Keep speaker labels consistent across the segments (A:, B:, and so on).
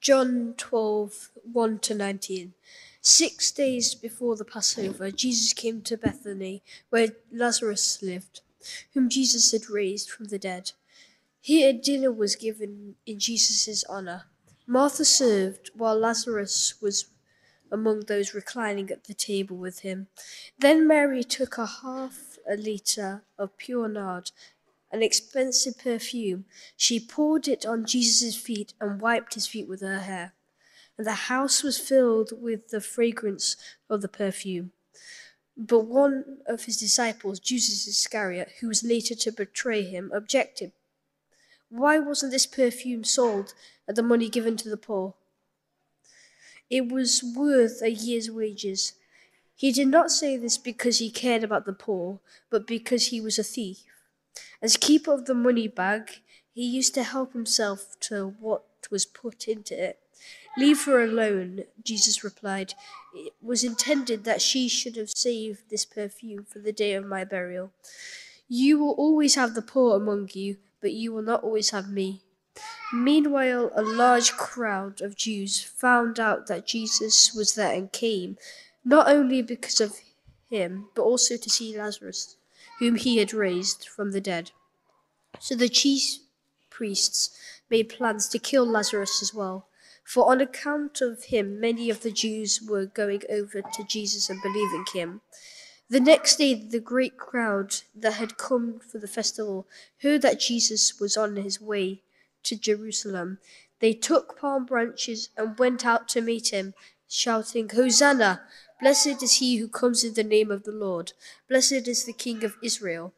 A: John 12, 1 to 19. Six days before the Passover, Jesus came to Bethany, where Lazarus lived, whom Jesus had raised from the dead. Here a dinner was given in Jesus' honor. Martha served, while Lazarus was among those reclining at the table with him. Then Mary took a half a litre of pure nard, an expensive perfume. She poured it on Jesus' feet and wiped his feet with her hair. And the house was filled with the fragrance of the perfume. But one of his disciples, Judas Iscariot, who was later to betray him, objected. Why wasn't this perfume sold and the money given to the poor? It was worth a year's wages. He did not say this because he cared about the poor, but because he was a thief. As keeper of the money bag, he used to help himself to what was put into it. Leave her alone, Jesus replied. It was intended that she should have saved this perfume for the day of my burial. You will always have the poor among you, but you will not always have me. Meanwhile, a large crowd of Jews found out that Jesus was there and came, not only because of him, but also to see Lazarus, whom he had raised from the dead. So the chief priests made plans to kill Lazarus as well, for on account of him, many of the Jews were going over to Jesus and believing him. The next day, the great crowd that had come for the festival heard that Jesus was on his way to Jerusalem. They took palm branches and went out to meet him, shouting, Hosanna! Blessed is he who comes in the name of the Lord. Blessed is the King of Israel.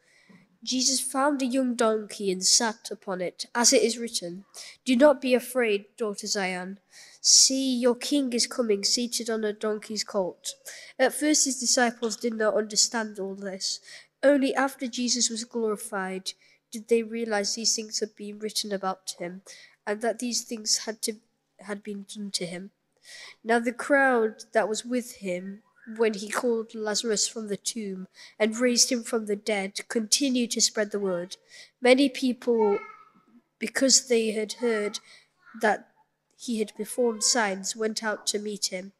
A: Jesus found a young donkey and sat upon it, as it is written, Do not be afraid, daughter Zion. See, your king is coming, seated on a donkey's colt. At first, his disciples did not understand all this. Only after Jesus was glorified did they realize these things had been written about him, and that these things had to had been done to him. Now the crowd that was with him when he called Lazarus from the tomb and raised him from the dead continued to spread the word. Many people, because they had heard that he had performed signs, went out to meet him.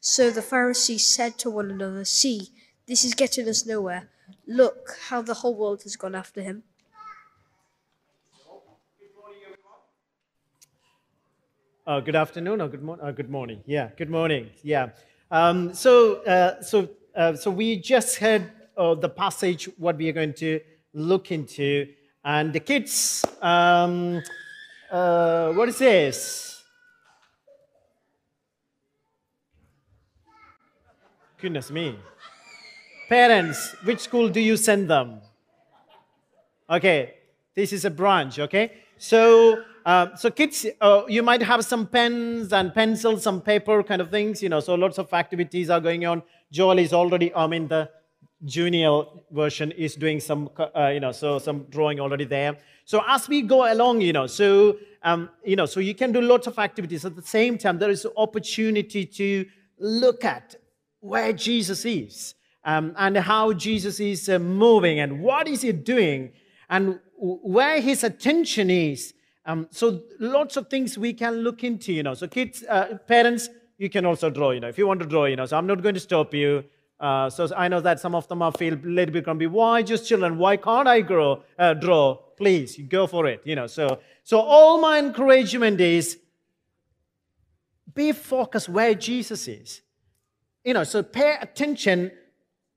A: So the Pharisees said to one another, See, this is getting us nowhere. Look how the whole world has gone after him.
B: Uh, good afternoon or good, mo- uh, good morning. Yeah, good morning. Yeah. Um, so, uh, so, uh, so we just heard uh, the passage what we are going to look into, and the kids. Um, uh, what is this? Goodness me. Parents, which school do you send them? Okay, this is a branch. Okay, so uh, so kids, uh, you might have some pens and pencils, some paper kind of things, you know. So lots of activities are going on. Joel is already, I mean, the junior version is doing some, uh, you know, so some drawing already there. So as we go along, you know, so um, you know, so you can do lots of activities at the same time. There is an opportunity to look at where Jesus is um, and how Jesus is uh, moving and what is he doing and where his attention is um, so lots of things we can look into, you know. So kids, uh, parents, you can also draw, you know, if you want to draw, you know. So I'm not going to stop you. Uh, so I know that some of them are feel a little bit grumpy. Why just children? Why can't I grow, uh, draw? Please, go for it, you know. So, so all my encouragement is be focused where Jesus is. You know, so pay attention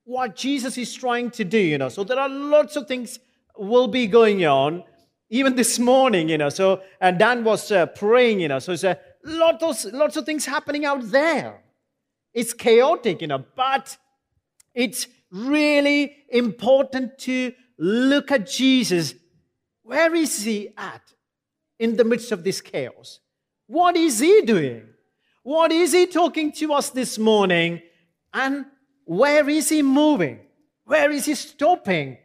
B: what Jesus is trying to do, you know. So there are lots of things will be going on even this morning, you know, so, and Dan was uh, praying, you know, so it's a lot of, lots of things happening out there. It's chaotic, you know, but it's really important to look at Jesus. Where is he at in the midst of this chaos? What is he doing? What is he talking to us this morning? And where is he moving? Where is he stopping?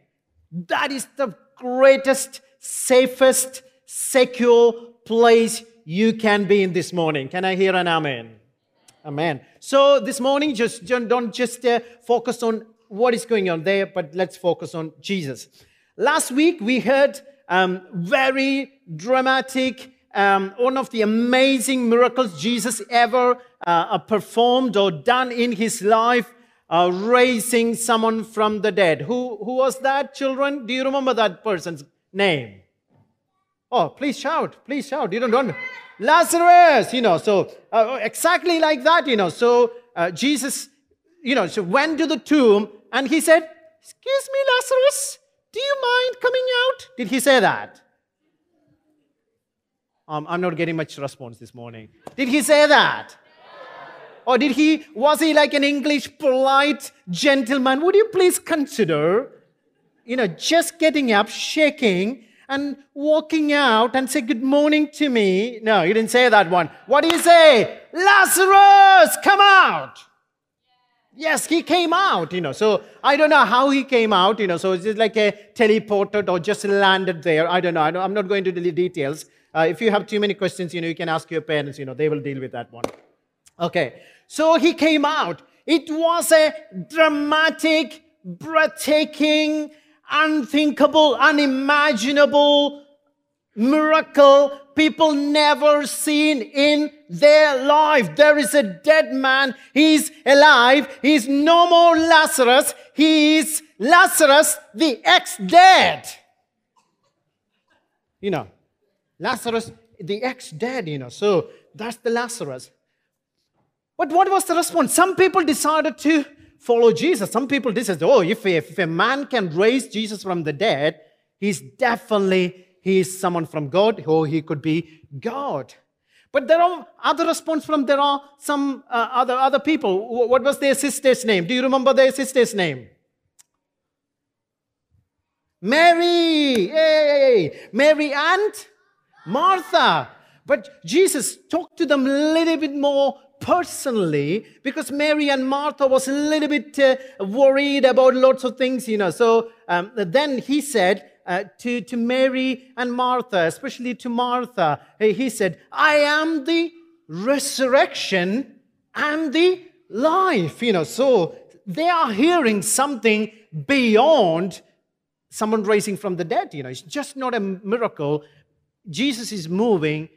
B: That is the greatest safest, secure place you can be in this morning. Can I hear an amen? Amen. So this morning, just don't just uh, focus on what is going on there, but let's focus on Jesus. Last week we heard um, very dramatic um, one of the amazing miracles Jesus ever uh, performed or done in his life, uh, raising someone from the dead. Who, who was that, children? Do you remember that person's name? Oh, please shout. Please shout. You don't, don't. Lazarus, you know. So, uh, exactly like that, you know. So, uh, Jesus, you know, so went to the tomb and he said, Excuse me, Lazarus, do you mind coming out? Did he say that? Um, I'm not getting much response this morning. Did he say that? Or did he, was he like an English polite gentleman? Would you please consider, you know, just getting up, shaking, and walking out and say good morning to me? No, he didn't say that one. What do you say? Lazarus, come out. Yes, he came out, you know. So I don't know how he came out, you know. So it's just like a teleported or just landed there. I don't know. I am not going to the details. Uh, if you have too many questions, you know, you can ask your parents, you know, they will deal with that one. Okay. So he came out. It was a dramatic, breathtaking, unthinkable, unimaginable miracle people never seen in their life. There is a dead man. He's alive. He's no more Lazarus. He is Lazarus, the ex-dead. You know, Lazarus, the ex-dead, you know. So that's the Lazarus. But what was the response? Some people decided to follow Jesus. Some people decided, oh, if a, if a man can raise Jesus from the dead, he's definitely he is someone from God, or he could be God. But there are other response from there are some uh, other other people. What was their sister's name? Do you remember their sister's name? Mary, hey, Mary and Martha. But Jesus talked to them a little bit more personally because Mary and Martha was a little bit uh, worried about lots of things, you know. So um, then he said, uh, to, to Mary and Martha, especially to Martha, he said, I am the resurrection and the life. You know, so they are hearing something beyond someone raising from the dead. You know, it's just not a miracle. Jesus is moving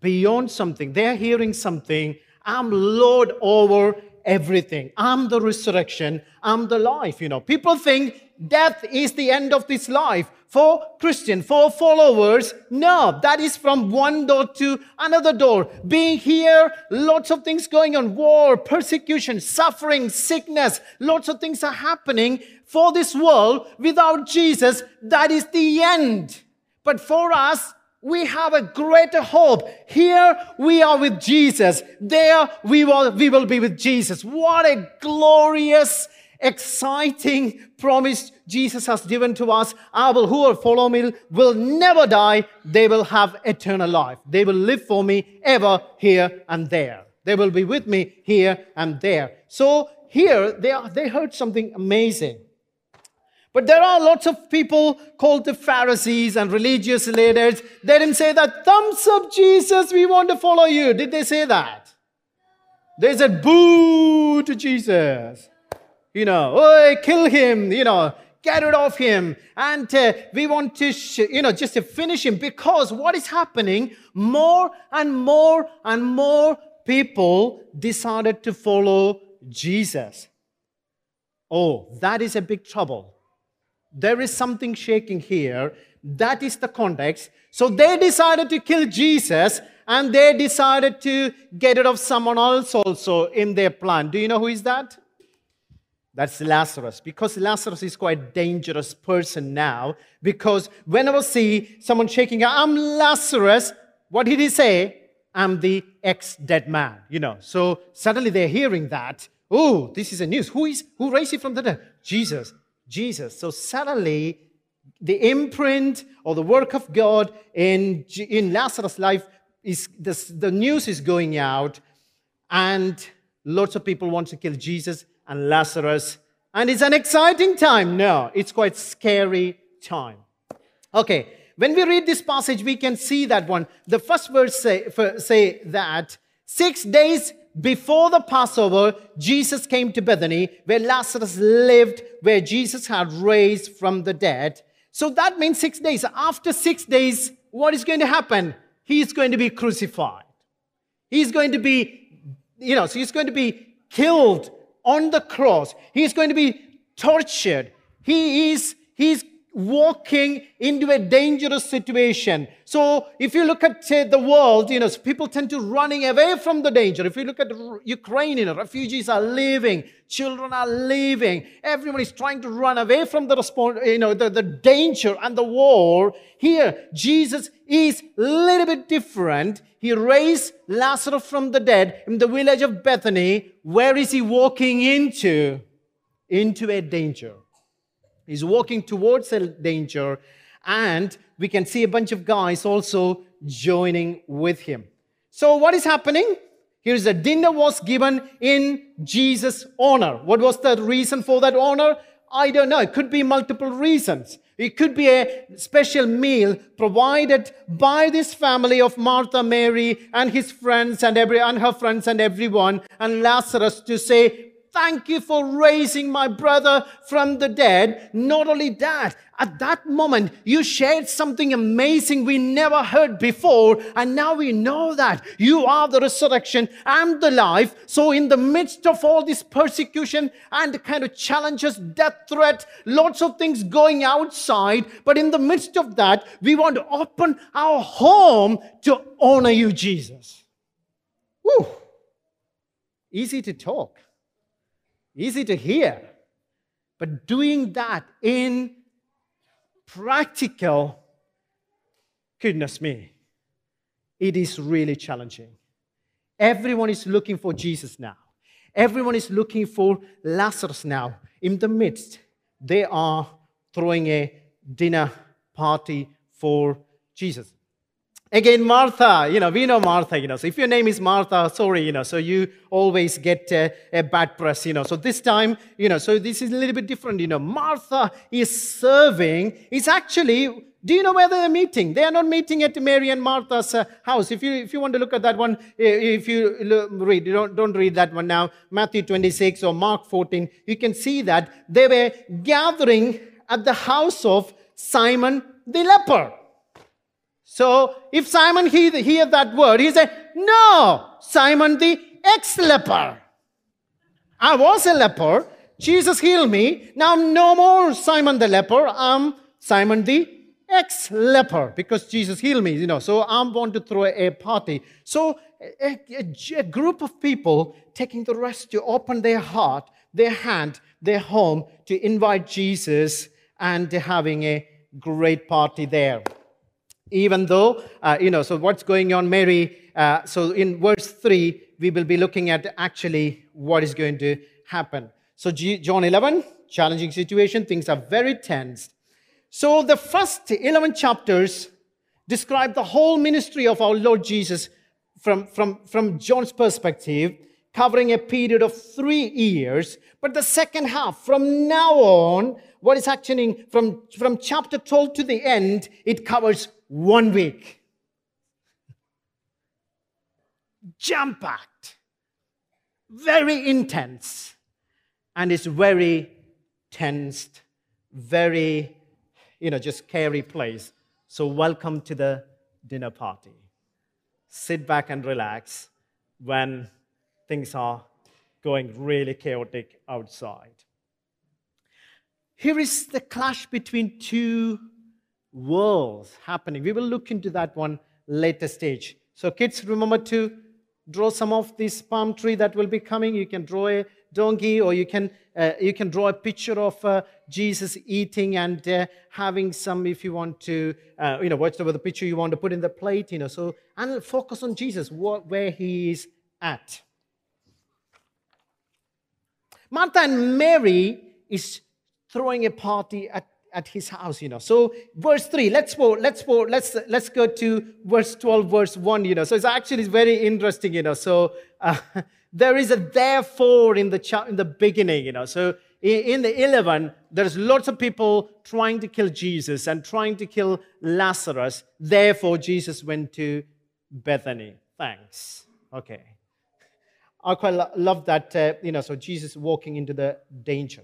B: beyond something. They're hearing something. I'm Lord over everything. I'm the resurrection. I'm the life. You know, people think death is the end of this life. For Christian, for followers, no, that is from one door to another door. Being here, lots of things going on war, persecution, suffering, sickness, lots of things are happening for this world. Without Jesus, that is the end. But for us, we have a greater hope. Here we are with Jesus. There we will, we will be with Jesus. What a glorious exciting promise Jesus has given to us. I will, who will follow me will never die. They will have eternal life. They will live for me ever here and there. They will be with me here and there. So here they, are, they heard something amazing. But there are lots of people called the Pharisees and religious leaders. They didn't say that, thumbs up, Jesus, we want to follow you. Did they say that? They said, boo to Jesus you know, oh, kill him, you know, get rid of him. And uh, we want to, sh- you know, just to finish him because what is happening, more and more and more people decided to follow Jesus. Oh, that is a big trouble. There is something shaking here. That is the context. So they decided to kill Jesus and they decided to get rid of someone else also in their plan. Do you know who is that? That's Lazarus. Because Lazarus is quite a dangerous person now. Because whenever I see someone shaking, I'm Lazarus, what did he say? I'm the ex-dead man. You know. So suddenly they're hearing that. Oh, this is a news. Who is who raised him from the dead? Jesus. Jesus. So suddenly the imprint or the work of God in, in Lazarus' life is this, the news is going out, and lots of people want to kill Jesus and Lazarus. And it's an exciting time. No, it's quite scary time. Okay, when we read this passage, we can see that one. The first verse say, say that six days before the Passover, Jesus came to Bethany, where Lazarus lived, where Jesus had raised from the dead. So that means six days. After six days, what is going to happen? he's going to be crucified. He's going to be, you know, so he's going to be killed on the cross. He's going to be tortured. He is, he's walking into a dangerous situation. So if you look at say, the world, you know, people tend to running away from the danger. If you look at Ukraine, you know, refugees are leaving, children are leaving, everyone is trying to run away from the response, you know, the, the danger and the war. Here, Jesus is a little bit different. He raised Lazarus from the dead in the village of Bethany. Where is he walking into? Into a danger. He's walking towards a danger, and we can see a bunch of guys also joining with him. So, what is happening? Here's a dinner was given in Jesus' honor. What was the reason for that honor? I don't know. It could be multiple reasons. It could be a special meal provided by this family of Martha, Mary, and his friends and every and her friends and everyone, and Lazarus to say, Thank you for raising my brother from the dead. Not only that, at that moment, you shared something amazing we never heard before. And now we know that you are the resurrection and the life. So, in the midst of all this persecution and kind of challenges, death threat, lots of things going outside, but in the midst of that, we want to open our home to honor you, Jesus. Woo! Easy to talk easy to hear. But doing that in practical, goodness me, it is really challenging. Everyone is looking for Jesus now. Everyone is looking for Lazarus now. In the midst, they are throwing a dinner party for Jesus. Again, Martha, you know, we know Martha, you know. So if your name is Martha, sorry, you know, so you always get a, a, bad press, you know. So this time, you know, so this is a little bit different, you know. Martha is serving. It's actually, do you know where they're meeting? They are not meeting at Mary and Martha's uh, house. If you, if you want to look at that one, if you read, don't, don't read that one now, Matthew 26 or Mark 14, you can see that they were gathering at the house of Simon the leper. So if Simon he, hear that word, he said, No, Simon the ex leper. I was a leper. Jesus healed me. Now I'm no more Simon the leper. I'm Simon the ex leper because Jesus healed me, you know. So I'm going to throw a party. So a, a, a, group of people taking the rest to open their heart, their hand, their home to invite Jesus and having a great party there even though, uh, you know, so what's going on, Mary? Uh, so in verse 3, we will be looking at actually what is going to happen. So, G- John 11, challenging situation, things are very tense. So, the first 11 chapters describe the whole ministry of our Lord Jesus from, from, from John's perspective, covering a period of three years. But the second half, from now on, what is happening from, from chapter 12 to the end, it covers one week. Jam packed, very intense, and it's very tensed, very, you know, just scary place. So, welcome to the dinner party. Sit back and relax when things are going really chaotic outside. Here is the clash between two worlds happening. We will look into that one later stage. So, kids, remember to draw some of this palm tree that will be coming. You can draw a donkey, or you can uh, you can draw a picture of uh, Jesus eating and uh, having some, if you want to, uh, you know, whatever the picture you want to put in the plate, you know. So, and focus on Jesus, what, where he is at. Martha and Mary is throwing a party at, at his house, you know. So verse 3, let's go, let's go, let's let's go to verse 12, verse 1, you know. So it's actually very interesting, you know. So uh, there is a therefore in the in the beginning, you know. So in the 11, there's lots of people trying to kill Jesus and trying to kill Lazarus. Therefore, Jesus went to Bethany. Thanks. Okay. I quite love that, uh, you know, so Jesus walking into the danger.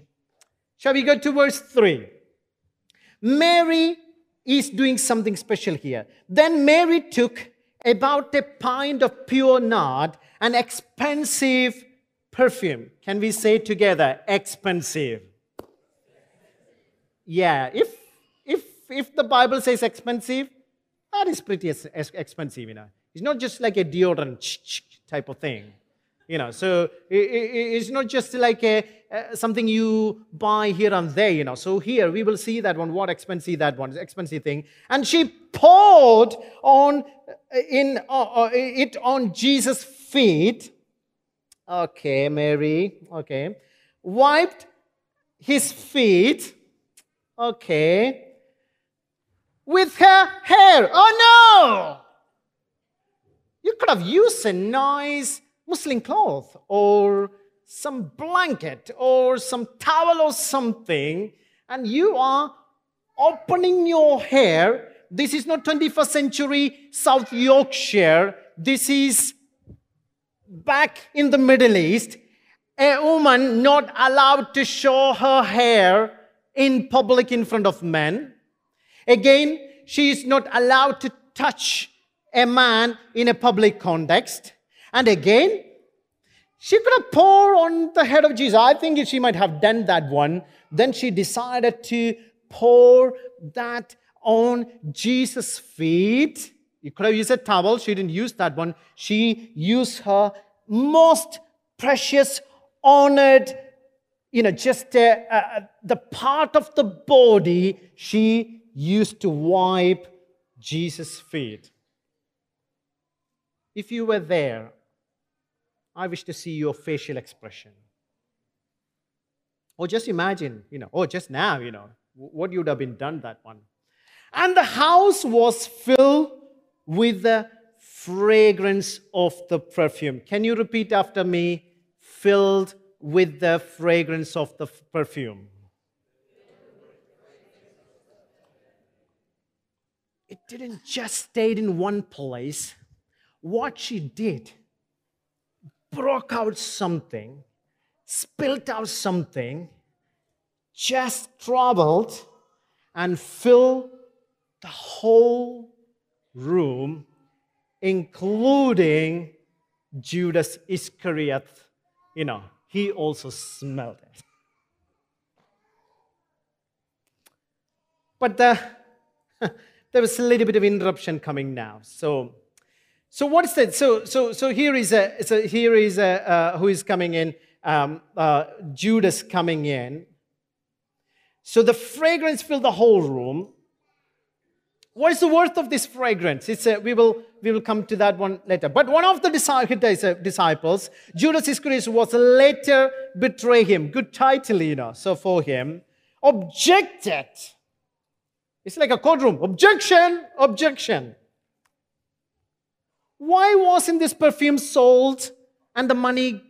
B: Shall we go to verse 3? Mary is doing something special here. Then Mary took about a pint of pure nard, an expensive perfume. Can we say together, expensive? Yeah, if, if, if the Bible says expensive, that is pretty ex- ex- expensive, you know. It's not just like a deodorant type of thing, you know. So it's not just like a, something you buy here and there, you know. So here we will see that one, what expensive that one, is expensive thing. And she poured on uh, in uh, uh, it on Jesus' feet. Okay, Mary. Okay, wiped his feet. Okay, with her hair. Oh no! You could have used a nice muslin cloth or some blanket or some towel or something, and you are opening your hair. This is not 21st century South Yorkshire. This is back in the Middle East. A woman not allowed to show her hair in public in front of men. Again, she is not allowed to touch a man in a public context. And again, she could have poured on the head of Jesus. I think she might have done that one. Then she decided to pour that on Jesus' feet. You could have used a towel. She didn't use that one. She used her most precious, honored, you know, just uh, uh, the part of the body she used to wipe Jesus' feet. If you were there, I wish to see your facial expression. Or just imagine, you know, or just now, you know, what you would have been done that one. And the house was filled with the fragrance of the perfume. Can you repeat after me? Filled with the fragrance of the perfume. It didn't just stay in one place. What she did broke out something, spilt out something, just traveled and filled the whole room, including Judas Iscariot. You know, he also smelled it. But the, uh, there was a little bit of interruption coming now. So, so what is that? So, so, so here is a, so here is a, uh, who is coming in? Um, uh, Judas coming in. So the fragrance filled the whole room. What is the worth of this fragrance? It's a, we, will, we will come to that one later. But one of the disciples, Judas Iscariot, was later betray him. Good title, you know. So for him, objected. It's like a courtroom. Objection, objection. Why wasn't this perfume sold and the money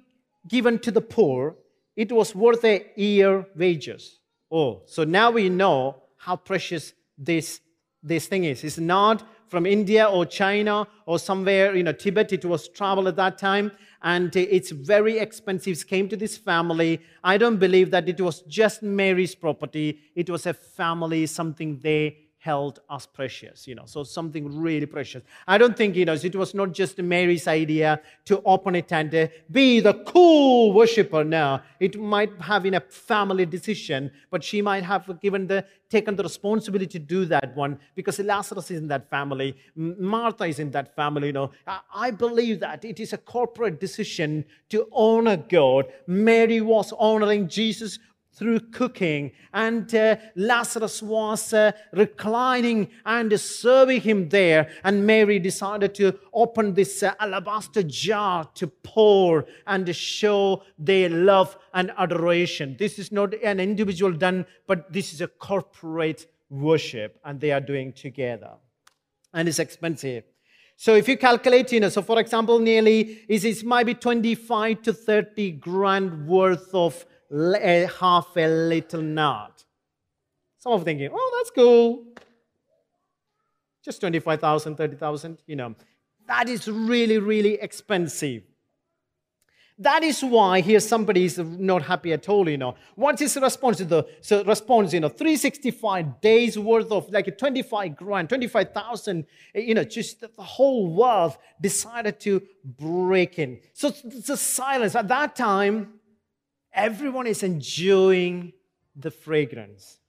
B: given to the poor? It was worth a year wages. Oh, so now we know how precious this, this thing is. It's not from India or China or somewhere, you know, Tibet. It was travel at that time. And it's very expensive. It came to this family. I don't believe that it was just Mary's property. It was a family, something they held as precious, you know, so something really precious. I don't think, you know, it was not just Mary's idea to open it and be the cool worshiper. No, it might have been a family decision, but she might have given the taken the responsibility to do that one because Lazarus is in that family, Martha is in that family. You know, I believe that it is a corporate decision to honor God. Mary was honoring Jesus through cooking, and uh, Lazarus was uh, reclining and serving him there. And Mary decided to open this uh, alabaster jar to pour and to show their love and adoration. This is not an individual done, but this is a corporate worship, and they are doing together. And it's expensive. So if you calculate, you know, so for example, nearly is it might be 25 to 30 grand worth of a eh, half a little nard. Some of thinking, oh, that's cool. Just 25,000, 30,000, you know. That is really, really expensive. That is why here somebody is not happy at all, you know. What's his response to the so response, you know, 365 days worth of like 25 grand, 25,000, eh, you know, just the whole world decided to break in. So a silence. At that time, everyone is enjoying the fragrance.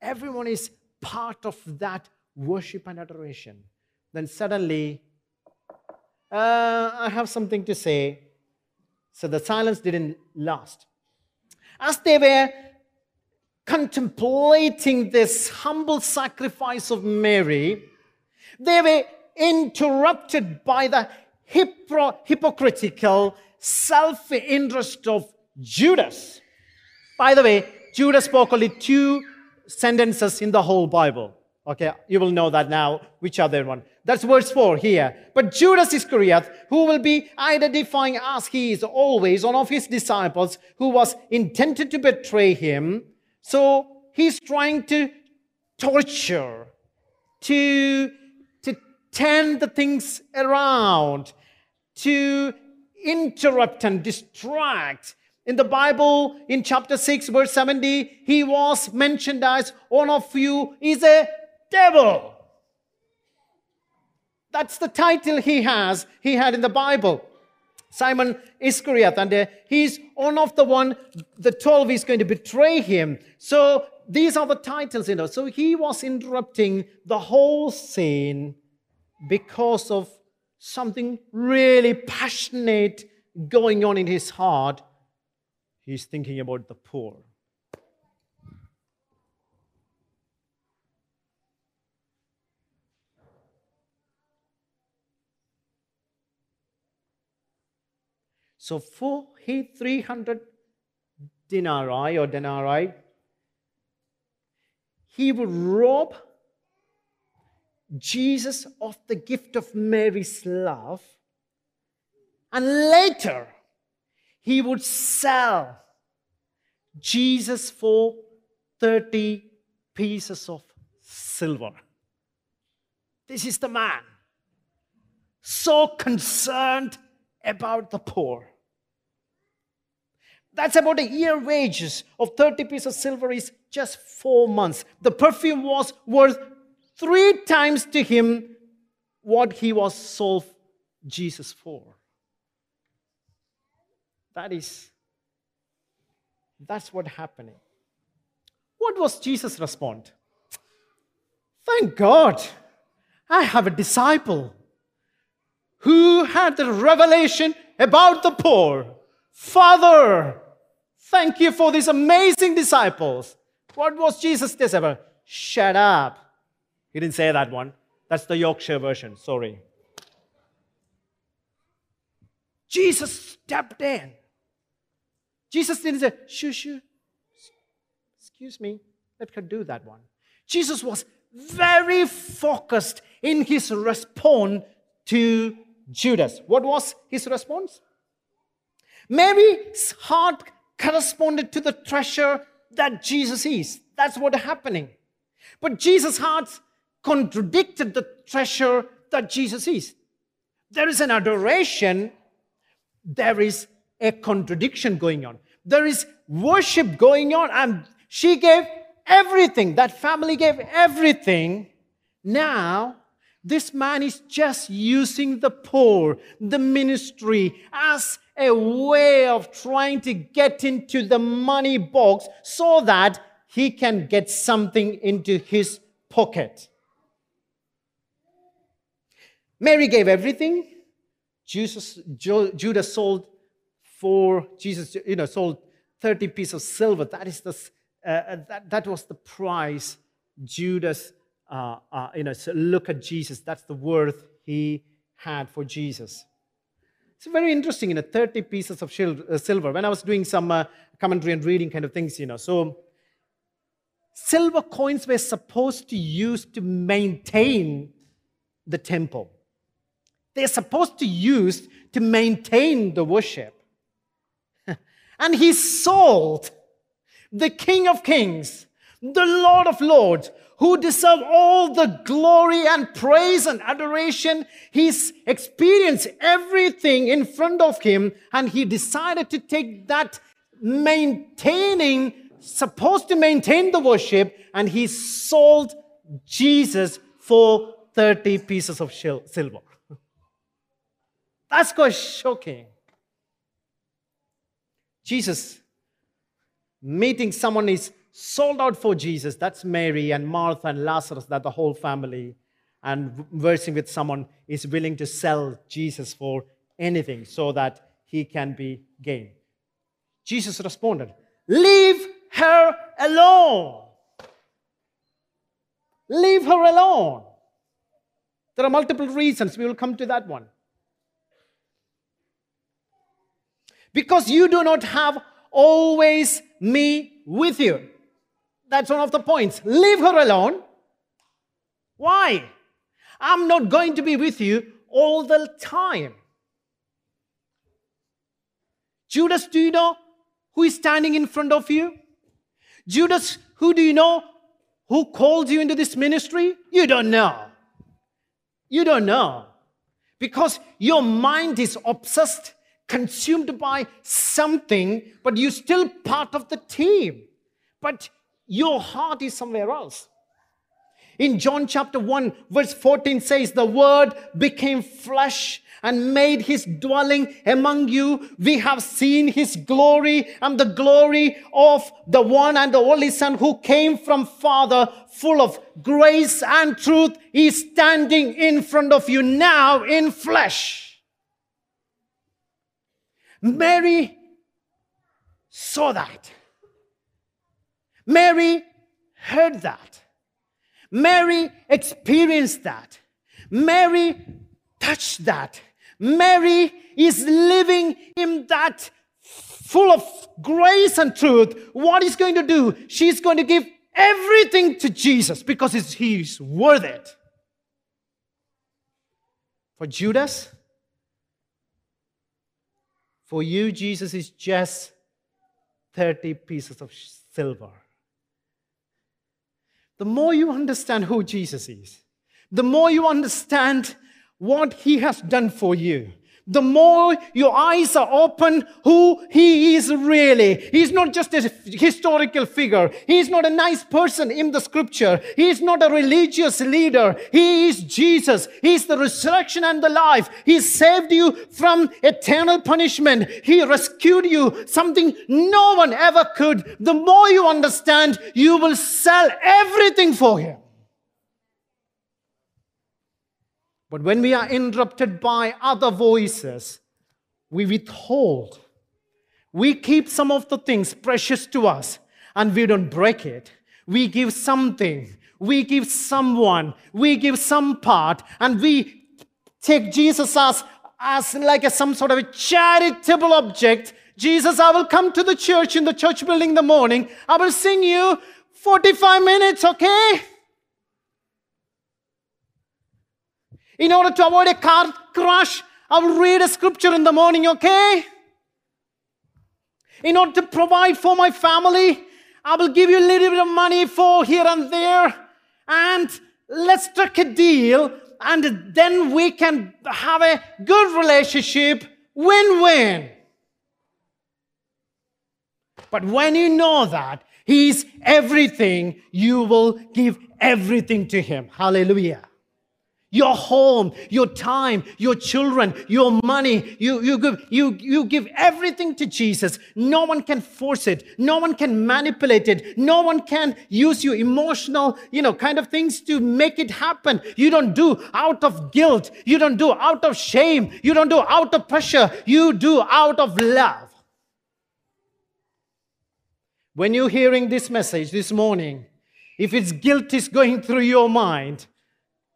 B: Everyone is part of that worship and adoration. Then suddenly, uh, I have something to say so the silence didn't last. As they were contemplating this humble sacrifice of Mary, they were interrupted by the hypocritical self interest of Judas. By the way, Judas spoke only two sentences in the whole Bible. Okay, you will know that now. Which other one? That's verse 4 here. But Judas Iscariot, who will be identifying as he is always one of his disciples who was intended to betray him. So he's trying to torture, to, to turn the things around, to interrupt and distract. In the Bible, in chapter 6, verse 70, he was mentioned as one of you is a devil. That's the title he has, he had in the Bible. Simon Iscariot, and uh, he's one of the one, the 12 is going to betray him. So these are the titles, you know. So he was interrupting the whole scene because of something really passionate going on in his heart. He's thinking about the poor. So for he 300 denarii or denarii, he would rob Jesus of the gift of Mary's love, and later he would sell Jesus for 30 pieces of silver. This is the man so concerned about the poor. That's about a year wages of 30 pieces of silver is just four months. The perfume was worth three times to him what he was sold Jesus for. That is, that's what happening. What was Jesus' response? Thank God, I have a disciple who had the revelation about the poor. Father, thank you for these amazing disciples. What was Jesus' disciple? Shut up. He didn't say that one. That's the Yorkshire version. Sorry. Jesus stepped in. Jesus didn't say, shoo, shoo. Excuse me. Let her do that one. Jesus was very focused in his response to Judas. What was his response? Mary's heart corresponded to the treasure that Jesus is. That's what happening. But Jesus' heart contradicted the treasure that Jesus is. There is an adoration, there is a contradiction going on. There is worship going on, and she gave everything. That family gave everything. Now, this man is just using the poor, the ministry, as a way of trying to get into the money box so that he can get something into his pocket. Mary gave everything. Jesus, Judas sold for Jesus, you know, sold 30 pieces of silver. That is the, uh, uh, that, that was the price Judas uh, uh, you know, so look at Jesus. That's the worth he had for Jesus. It's very interesting, you know, 30 pieces of uh, silver. When I was doing some uh, commentary and reading kind of things, you know, so silver coins were supposed to use to maintain the temple. They're supposed to use to maintain the worship. And he sold the King of Kings the Lord of Lords, who deserve all the glory and praise and adoration. He's experienced everything in front of him, and he decided to take that maintaining, supposed to maintain the worship, and he sold Jesus for 30 pieces of silver. That's quite shocking. Jesus meeting someone is sold out for Jesus. That's Mary and Martha and Lazarus, that the whole family. And versing with someone is willing to sell Jesus for anything so that he can be gained. Jesus responded, Leave her alone. Leave her alone. There are multiple reasons. We will come to that one. Because you do not have always me with you. That's one of the points. Leave her alone. Why? I'm not going to be with you all the time. Judas, do you know who is standing in front of you? Judas, who do you know who called you into this ministry? You don't know. You don't know. Because your mind is obsessed, consumed by something, but you're still part of the team. But your heart is somewhere else. In John chapter 1, verse 14 says, The word became flesh and made his dwelling among you. We have seen his glory and the glory of the one and the only Son who came from Father, full of grace and truth. He's standing in front of you now in flesh. Mary saw that. Mary heard that. Mary experienced that. Mary touched that. Mary is living in that full of grace and truth. What is going to do? She's going to give everything to Jesus because he's worth it. For Judas, for you, Jesus is just 30 pieces of silver. The more you understand who Jesus is, the more you understand what he has done for you, the more your eyes are open who he is really. He's not just a historical figure. He's not a nice person in the scripture. He's not a religious leader. He is Jesus. He's the resurrection and the life. He saved you from eternal punishment. He rescued you, something no one ever could. The more you understand, you will sell everything for him. But when we are interrupted by other voices, we withhold. We keep some of the things precious to us and we don't break it. We give something, we give someone, we give some part, and we take Jesus as, as like a, some sort of a charitable object. Jesus, I will come to the church in the church building in the morning. I will sing you 45 minutes, okay? In order to avoid a car crash, I will read a scripture in the morning, okay? In order to provide for my family, I will give you a little bit of money for here and there. And let's strike a deal, and then we can have a good relationship win win. But when you know that He's everything, you will give everything to Him. Hallelujah your home, your time, your children, your money. You, you, give, you, you give everything to Jesus. No one can force it. No one can manipulate it. No one can use your emotional, you know, kind of things to make it happen. You don't do out of guilt. You don't do out of shame. You don't do out of pressure. You do out of love. When you're hearing this message this morning, if it's guilt is going through your mind,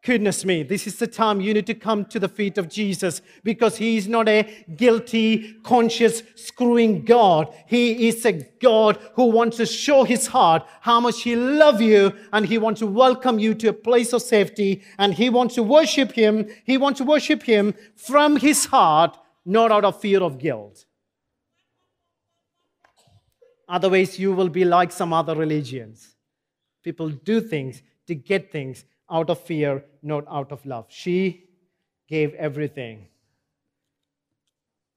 B: Goodness me, this is the time you need to come to the feet of Jesus because he is not a guilty, conscious, screwing God. He is a God who wants to show his heart how much he loves you and he wants to welcome you to a place of safety and he wants to worship him. He wants to worship him from his heart, not out of fear of guilt. Otherwise, you will be like some other religions. People do things to get things out of fear, not out of love. She gave everything.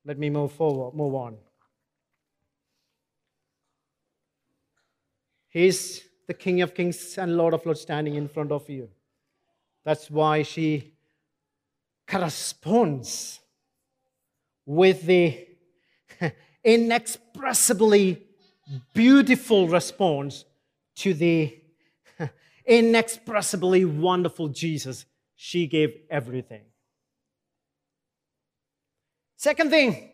B: Let me move forward, move on. He's the King of Kings and Lord of Lords standing in front of you. That's why she corresponds with the inexpressibly beautiful response to the inexpressibly wonderful Jesus. She gave everything. Second thing,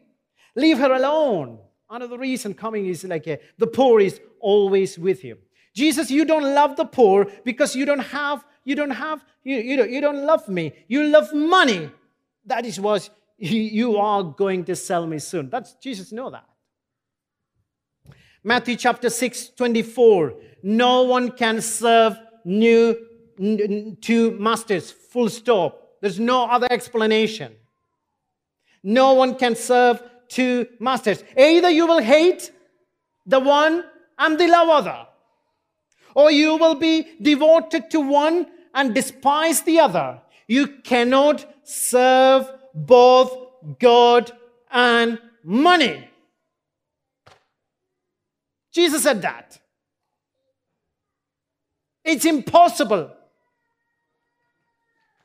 B: leave her alone. Another reason coming is like a, the poor is always with you. Jesus, you don't love the poor because you don't have, you don't have, you, you, don't, you don't love me. You love money. That is what you are going to sell me soon. That's Jesus know that. Matthew chapter 6, 24. No one can serve new two masters. Full stop. There's no other explanation. No one can serve two masters. Either you will hate the one and the other, or you will be devoted to one and despise the other. You cannot serve both God and money. Jesus said that. It's impossible.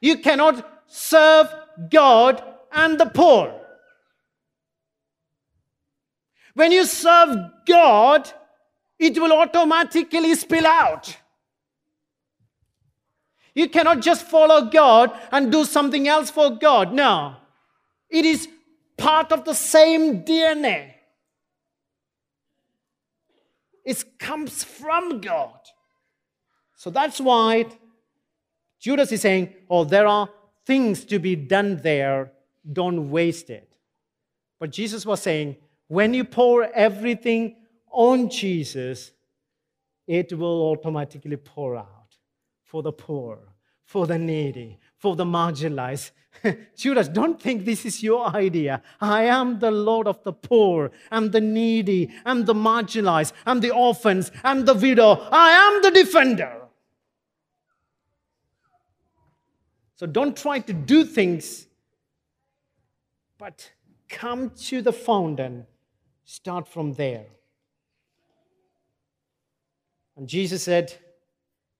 B: You cannot serve God and the poor. When you serve God, it will automatically spill out. You cannot just follow God and do something else for God. No. It is part of the same DNA. It comes from God. So that's why Judas is saying, Oh, there are things to be done there. Don't waste it. But Jesus was saying, when you pour everything on Jesus, it will automatically pour out for the poor, for the needy, for the marginalized. Judas, don't think this is your idea. I am the Lord of the poor, and the needy, and the marginalized, and the orphans, and the widow. I am the defender. So don't try to do things, but come to the fountain. Start from there. And Jesus said,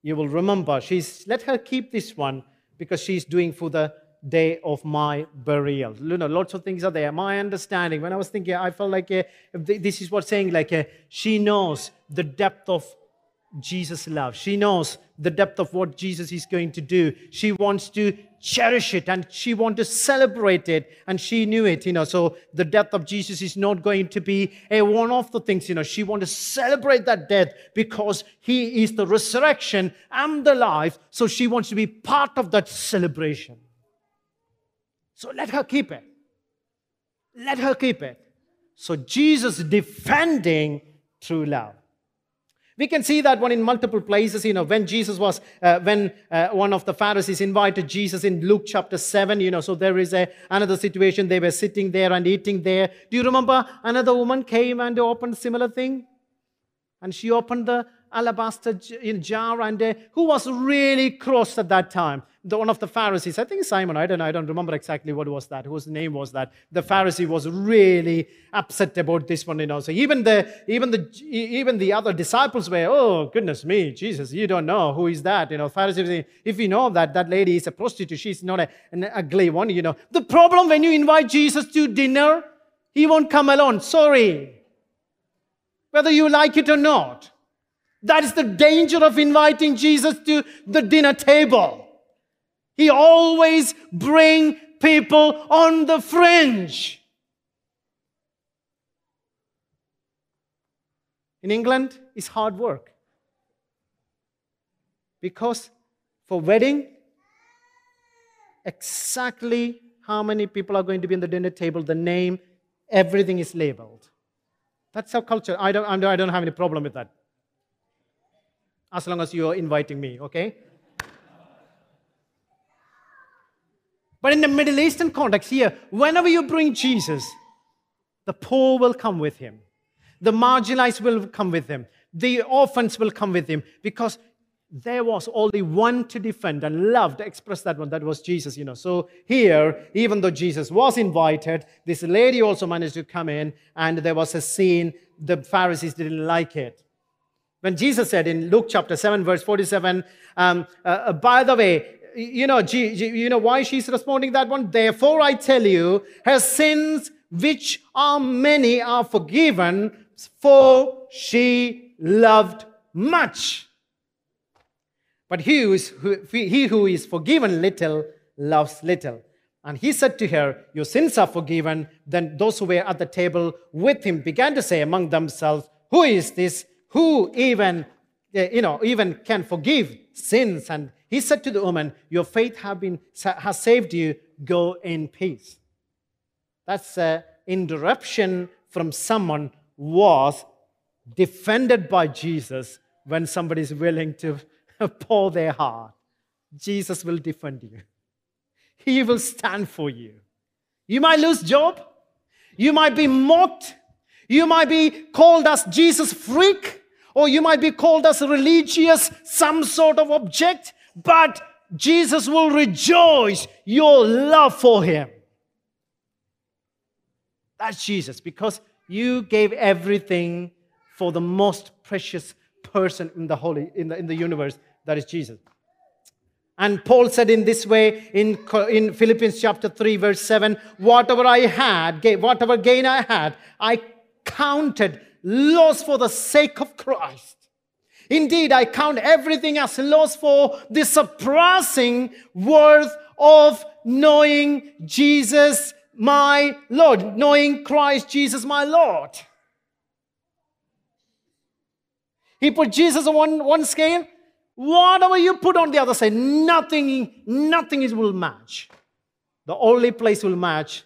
B: You will remember. She's let her keep this one because she's doing for the day of my burial. You know, lots of things are there. My understanding, when I was thinking, I felt like uh, this is what saying, like uh, she knows the depth of Jesus' love. She knows the depth of what Jesus is going to do. She wants to cherish it and she wants to celebrate it. And she knew it, you know. So the death of Jesus is not going to be a one of the things, you know. She wants to celebrate that death because he is the resurrection and the life. So she wants to be part of that celebration. So let her keep it. Let her keep it. So Jesus defending true love. We can see that one in multiple places. You know, when Jesus was, uh, when uh, one of the Pharisees invited Jesus in Luke chapter 7, you know, so there is a, another situation. They were sitting there and eating there. Do you remember another woman came and opened similar thing? And she opened the alabaster jar and uh, who was really cross at that time the, one of the pharisees i think simon i don't i don't remember exactly what was that whose name was that. The pharisee was really upset about this one you know. So even the even the even the other disciples were oh goodness me jesus you don't know who is that you know. Pharisees if you know that that lady is a prostitute she's not a, an ugly one you know. The problem when you invite jesus to dinner he won't come alone. Sorry. Whether you like it or not that is the danger of inviting Jesus to the dinner table. He always bring people on the fringe. In England, it's hard work. Because for wedding, exactly how many people are going to be in the dinner table, the name, everything is labeled. That's our culture. I don't, I don't have any problem with that as long as you're inviting me, okay? But in the Middle Eastern context here, whenever you bring Jesus, the poor will come with him. The marginalized will come with him. The orphans will come with him because there was only one to defend and love to express that one. That was Jesus, you know. So here, even though Jesus was invited, this lady also managed to come in, and there was a scene. The Pharisees didn't like it. When Jesus said in Luke chapter 7, verse 47, um, uh, uh, by the way, you know, you know why she's responding that one? Therefore, I tell you, her sins, which are many, are forgiven, for she loved much. But he who, is, who, he who is forgiven little loves little. And he said to her, Your sins are forgiven. Then those who were at the table with him began to say among themselves, Who is this who even, eh, you know, even can forgive sins? And he said to the woman, Your faith have been, has saved you. Go in peace. That's an interruption from someone was defended by Jesus when somebody is willing to pour their heart. Jesus will defend you. He will stand for you. You might lose job. You might be mocked. You might be called as Jesus freak, or you might be called as religious, some sort of object, but Jesus will rejoice your love for him. That's Jesus, because you gave everything for the most precious person in the holy in the, in the universe that is jesus and paul said in this way in, in philippians chapter 3 verse 7 whatever i had gave whatever gain i had i counted loss for the sake of christ indeed i count everything as loss for the surpassing worth of knowing jesus my lord knowing christ jesus my lord He put Jesus on one, one scale. Whatever you put on the other side, nothing, nothing is will match. The only place will match,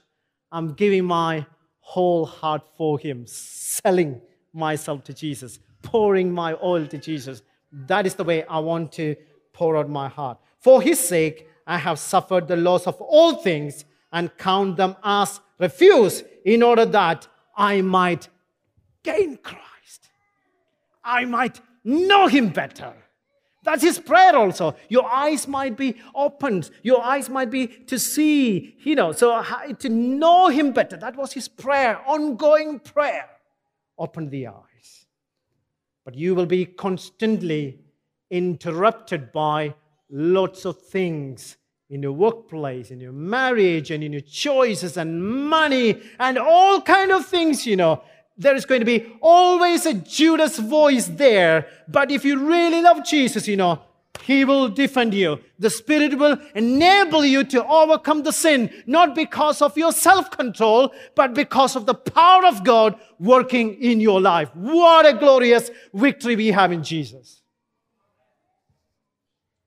B: I'm giving my whole heart for him, selling myself to Jesus, pouring my oil to Jesus. That is the way I want to pour out my heart. For his sake, I have suffered the loss of all things and count them as refuse in order that I might gain Christ. I might know him better. That's his prayer also. Your eyes might be opened. Your eyes might be to see, you know, so to know him better. That was his prayer, ongoing prayer. Open the eyes. But you will be constantly interrupted by lots of things in your workplace, in your marriage, and in your choices and money and all kind of things, you know there is going to be always a Judas voice there. But if you really love Jesus, you know, he will defend you. The Spirit will enable you to overcome the sin, not because of your self control, but because of the power of God working in your life. What a glorious victory we have in Jesus.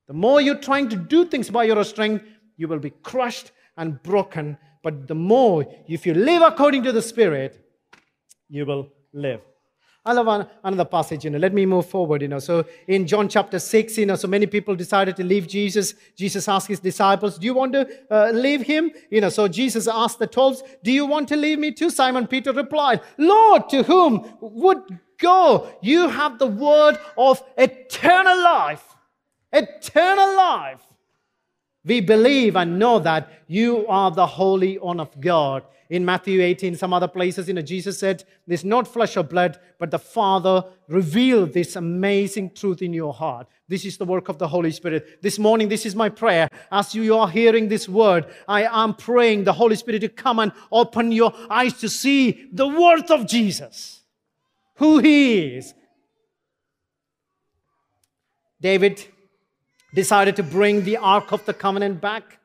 B: The more you're trying to do things by your strength, you will be crushed and broken. But the more, if you live according to the Spirit, you will live. I love another passage, you know. Let me move forward, you know. So in John chapter 6, you know, so many people decided to leave Jesus. Jesus asked his disciples, Do you want to uh, leave him? You know, so Jesus asked the 12, Do you want to leave me too? Simon Peter replied, Lord, to whom would go? You have the word of eternal life. Eternal life. We believe and know that you are the Holy One of God in Matthew 18, some other places, you know, Jesus said, There's not flesh or blood, but the Father revealed this amazing truth in your heart. This is the work of the Holy Spirit. This morning, this is my prayer. As you are hearing this word, I am praying the Holy Spirit to come and open your eyes to see the worth of Jesus, who He is. David decided to bring the Ark of the Covenant back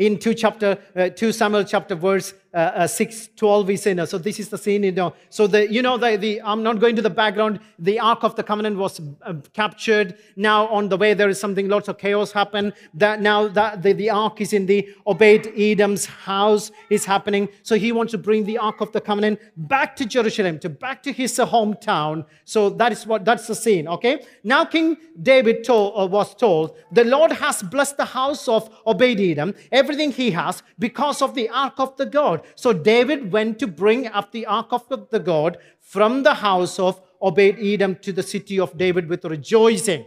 B: in 2 chapter uh, 2 samuel chapter verse uh, uh, 6 12 we say no so this is the scene you know. So the you know the, the i'm not going to the background. The ark of the covenant was uh, captured. Now on the way there is something lots of chaos happen. That now that the, the ark is in the obed edom's house is happening. So he wants to bring the ark of the covenant back to jerusalem to back to his uh, hometown. So that is what that's the scene okay? Now king david told, uh, was told the lord has blessed the house of obed edom. Everything he has because of the ark of the god so David went to bring up the ark of the God from the house of Obed Edom to the city of David with rejoicing.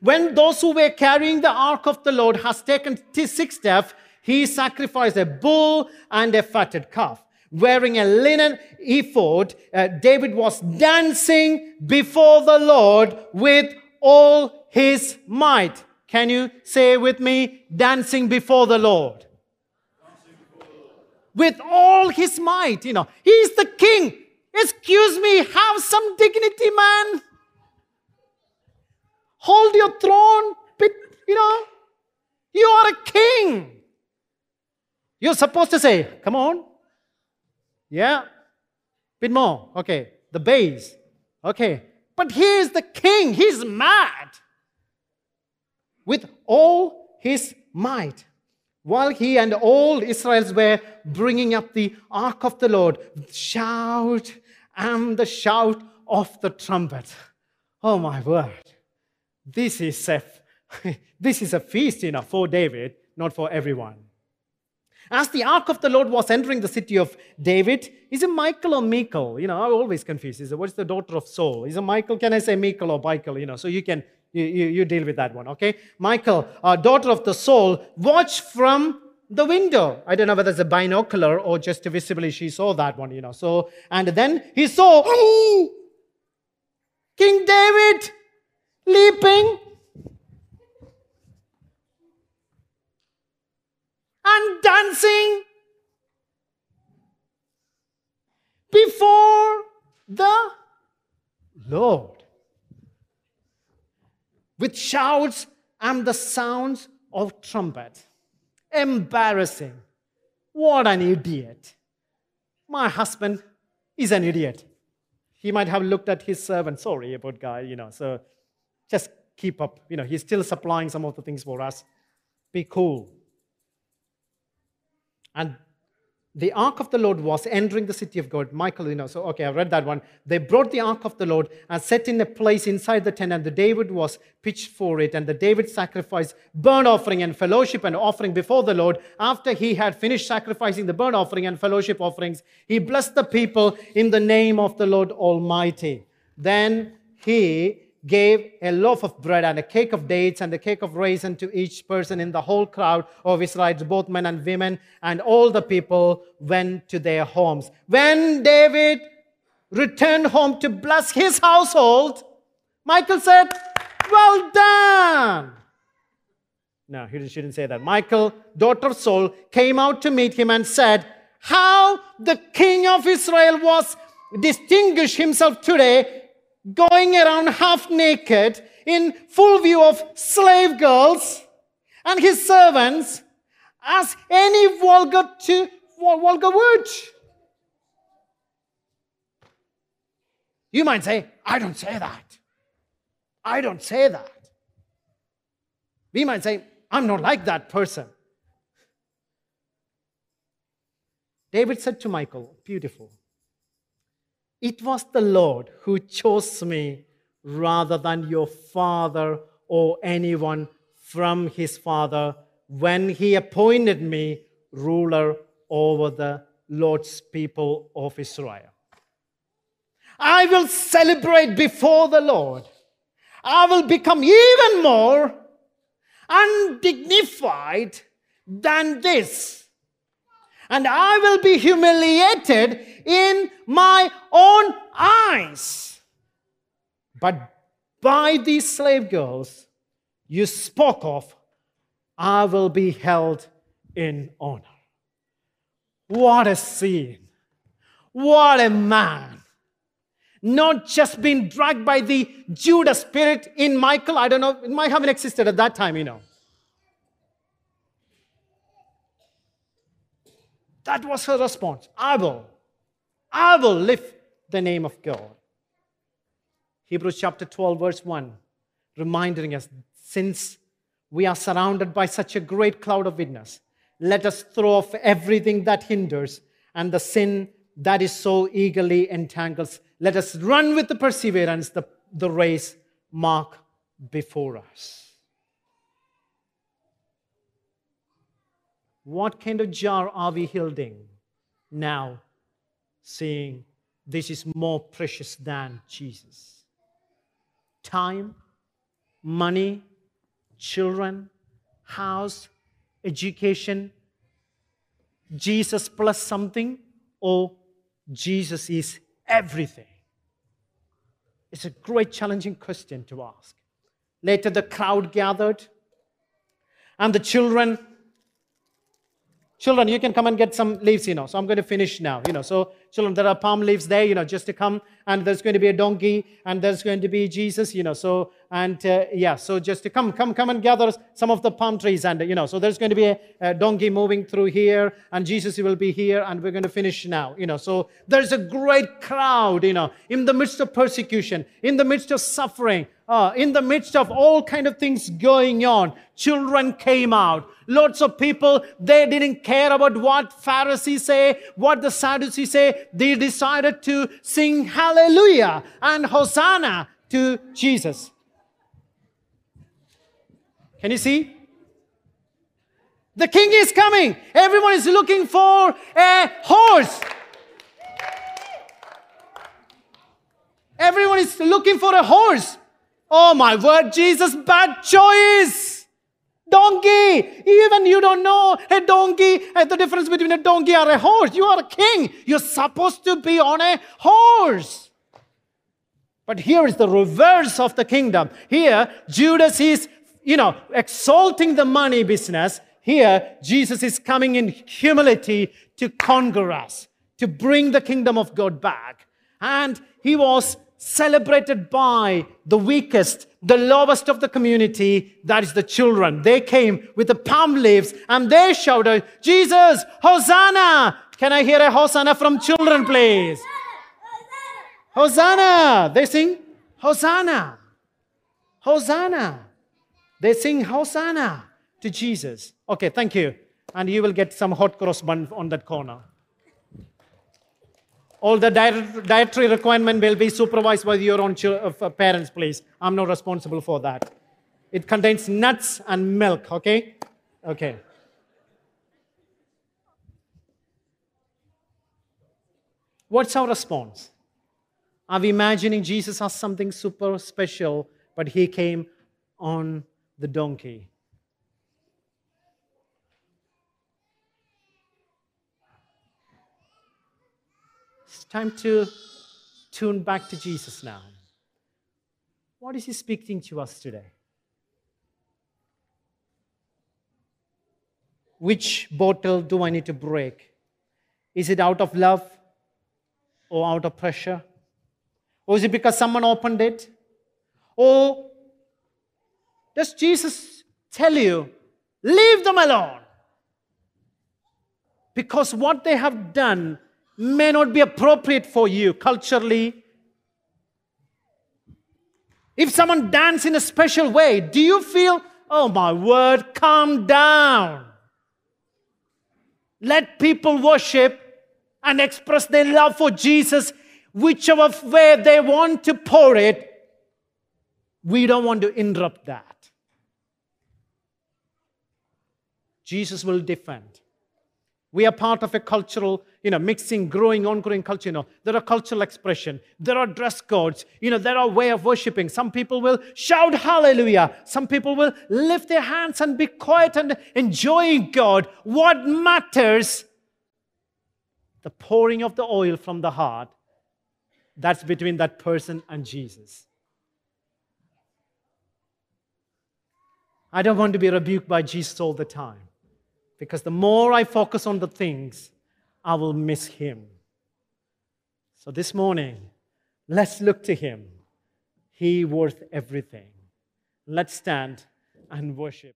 B: When those who were carrying the ark of the Lord has taken six steps, he sacrificed a bull and a fatted calf. Wearing a linen ephod, uh, David was dancing before the Lord with all his might. Can you say with me, dancing before the Lord? With all his might, you know, he's the king. Excuse me, have some dignity, man. Hold your throne, you know. You are a king. You're supposed to say, come on. Yeah. Bit more. Okay. The bass. Okay. But he is the king. He's mad. With all his might. While he and all Israels were bringing up the ark of the Lord, shout and the shout of the trumpet. Oh my word. This is a, this is a feast, you know, for David, not for everyone. As the ark of the Lord was entering the city of David, is it Michael or Michael? You know, I'm always confused. Is it what's the daughter of Saul? Is it Michael? Can I say Michael or Michael? You know, so you can you, you, you deal with that one, okay? Michael, uh, daughter of the Saul, watch from the window. I don't know whether it's a binocular or just visibly she saw that one, you know. So, and then he saw King David leaping and dancing before the Lord with shouts and the sounds of trumpet. Embarrassing. What an idiot. My husband is an idiot. He might have looked at his servant, sorry about guy, you know, so just keep up. You know, he's still supplying some of the things for us. Be cool. And the ark of the Lord was entering the city of God. Michael, you know, so okay, I read that one. They brought the ark of the Lord and set in a place inside the tent, and the David was pitched for it. And the David sacrificed burnt offering and fellowship and offering before the Lord. After he had finished sacrificing the burnt offering and fellowship offerings, he blessed the people in the name of the Lord Almighty. Then he gave a loaf of bread and a cake of dates and a cake of raisin to each person in the whole crowd of Israelites, both men and women, and all the people went to their homes. When David returned home to bless his household, Michael said, Well done. No, he didn't say that. Michael, daughter of Saul, came out to meet him and said, How the king of Israel was distinguished himself today going around half naked in full view of slave girls and his servants as any vulgar, to, vulgar word. You might say, I don't say that. I don't say that. We might say, I'm not like that person. David said to Michael, Beautiful. It was the Lord who chose me rather than your father or anyone from his father when he appointed me ruler over the Lord's people of Israel. I will celebrate before the Lord. I will become even more undignified than this and I will be humiliated in my own eyes. But by these slave girls you spoke of, I will be held in honor. What a scene! What a man! Not just being dragged by the Judah spirit in Michael, I don't know, it might have existed at that time, you know. That was her response. I will. I will lift the name of God. Hebrews chapter 12, verse 1, reminding us since we are surrounded by such a great cloud of witness, let us throw off everything that hinders and the sin that is so eagerly entangles. Let us run with the perseverance the, the race mark before us. What kind of jar are we holding now, saying, this is more precious than Jesus. Time, money, children, house, education, Jesus plus something, or Jesus is everything? It's a great challenging question to ask. Later, the crowd gathered, and the children Children, you can come and get some leaves, you know. So I'm going to finish now, you know. So, children, there are palm leaves there, you know, just to come. And there's going to be a donkey, and there's going to be Jesus, you know. So, and uh, yeah, so just to come, come, come and gather some of the palm trees. And, you know, so there's going to be a, a donkey moving through here, and Jesus will be here, and we're going to finish now, you know. So there's a great crowd, you know, in the midst of persecution, in the midst of suffering, uh, in the midst of all kind of things going on children came out. Lots of people they didn't care about what pharisees say what the sadducees say. They decided to sing hallelujah and hosanna to jesus. Can you see? The king is coming. Everyone is looking for a horse. Everyone is looking for a horse Oh my word, Jesus, bad choice. Donkey. Even you don't know a donkey, and the difference between a donkey and a horse. You are a king. You're supposed to be on a horse. But here is the reverse of the kingdom. Here, Judas is, you know, exalting the money business. Here, Jesus is coming in humility to conquer us, to bring the kingdom of God back. And he was celebrated by the weakest, the lowest of the community, that is the children. They came with the palm leaves and they shouted, Jesus, Hosanna! Can I hear a Hosanna from children, please? Hosanna! They sing Hosanna. Hosanna. They sing Hosanna to Jesus. Okay, thank you. And you will get some hot cross bun on that corner. All the dietary requirement will be supervised by your own uh, parents, please. I'm not responsible for that. It contains nuts and milk, okay? Okay. What's our response? Are we imagining Jesus as something super special, but he came on the donkey? Time to tune back to Jesus now. What is He speaking to us today? Which bottle do I need to break? Is it out of love or out of pressure? Or is it because someone opened it? Or does Jesus tell you, leave them alone? Because what they have done may not be appropriate for you culturally. If someone dance in a special way, do you feel, oh my word, calm down? Let people worship and express their love for Jesus whichever way they want to pour it. We don't want to interrupt that. Jesus will defend. We are part of a cultural, you know, mixing, growing, ongoing culture. You know, there are cultural expression. There are dress codes. You know, there are way of worshiping. Some people will shout hallelujah. Some people will lift their hands and be quiet and enjoying God. What matters? The pouring of the oil from the heart. That's between that person and Jesus. I don't want to be rebuked by Jesus all the time. Because the more I focus on the things, I will miss him. So this morning, let's look to him. He worth everything. Let's stand and worship.